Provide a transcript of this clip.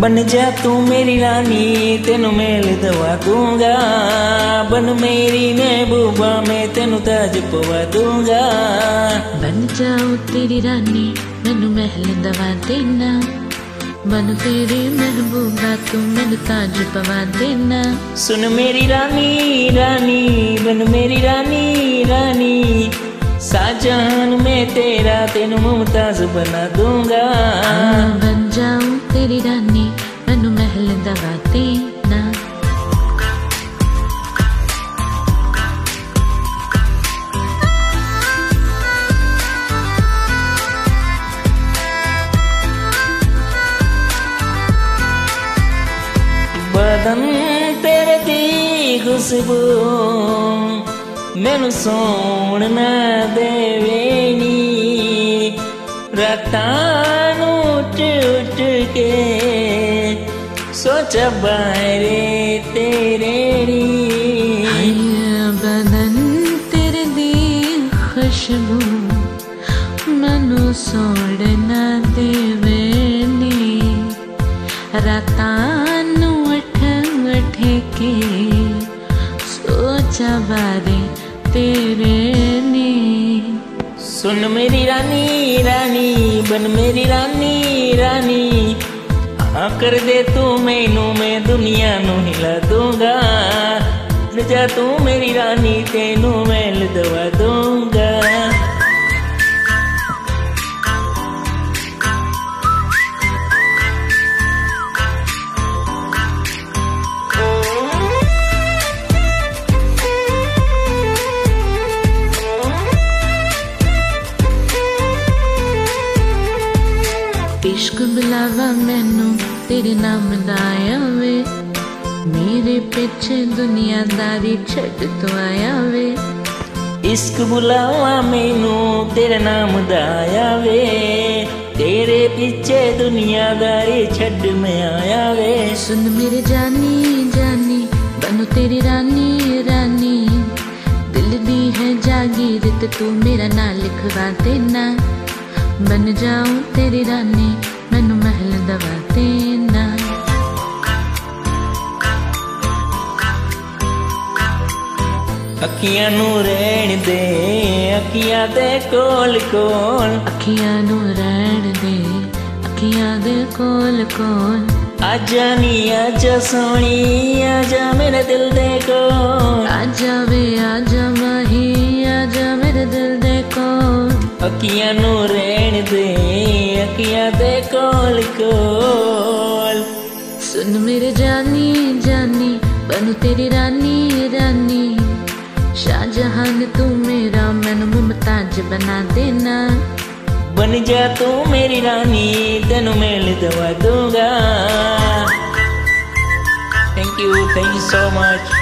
बन जा तू मेरी रानी तेनु मेल दवा दूँगा। बन मेरी महबूबा मैं तेनु ताज पवा दूँगा। बन जाऊँ तेरी रानी मैनू महल दवा देना। बन तेरी महबूबा तू मैनू ताज पवा देना। सुन मेरी रानी रानी बन मेरी रानी रानी। शाहजहान में तेरा तेनु मुमताज़ बना दूँगा। बन जाऊँ तेरी रानी मैनू महल दवा देना। बदन तेरे दी खुशबू मैनू सौण ना देवे नी रातां नू उठ उठ के सोचा बाहरे तेरे बदन तेरे दी खुशबू मनु सोड़ ना देवे नी रातां नू उठ उठ के सोचा बारे तेरे नी। सुन मेरी रानी रानी, बन मेरी रानी रानी। हाँ कर दे तू मैनू, मैं दुनिया नू हिला दूँगा। जा तू मेरी रानी, तेनू मैं लदवा दूँगा। इश्क बुलावा मैनू तेरे नाम आया वे। मेरे पीछे दुनियादारी छड़ तो आया वे। इश्क बुलावा मैनू तेरे नाम दाया वे। तेरे पीछे दुनियादारी छड़ में आया वे। सुन मेरे जानी जानी बनो तेरी रानी रानी। दिल दी है जागीर ते तू मेरा नाम लिखवा देना। ਬਨ ਜਾਉ ਤੇਰੀ ਰਾਨੀ ਮੈਨੂੰ ਮਹਿਲ ਦਵਾ ਦੇਣਾ ਅੱਖੀਆਂ ਨੂੰ ਰਹਿਣ ਦੇ ਅੱਖੀਆਂ ਦੇ ਕੋਲ ਕੋਲ। ਅੱਖੀਆਂ ਨੂੰ ਰਹਿਣ ਦੇ ਅੱਖੀਆਂ ਦੇ ਕੋਲ ਕੋਲ। ਆਜਾ ਨੀ ਆਜਾ ਸੋਣੀ ਆਜਾ ਮੇਰੇ ਦਿਲ ਦੇ ਕੋਲ। ਆਜਾ ਵੇ ਆਜਾ अखिया नु रहन दे अखिया दे कोल कोल। सुन मेरे जानी जानी बनू तेरी रानी रानी। शाहजहान तू मेरा मैन मुमताज़ बना देना। बन जा तू मेरी रानी तेन मेल दवा दूँगा। Thank you thank you so much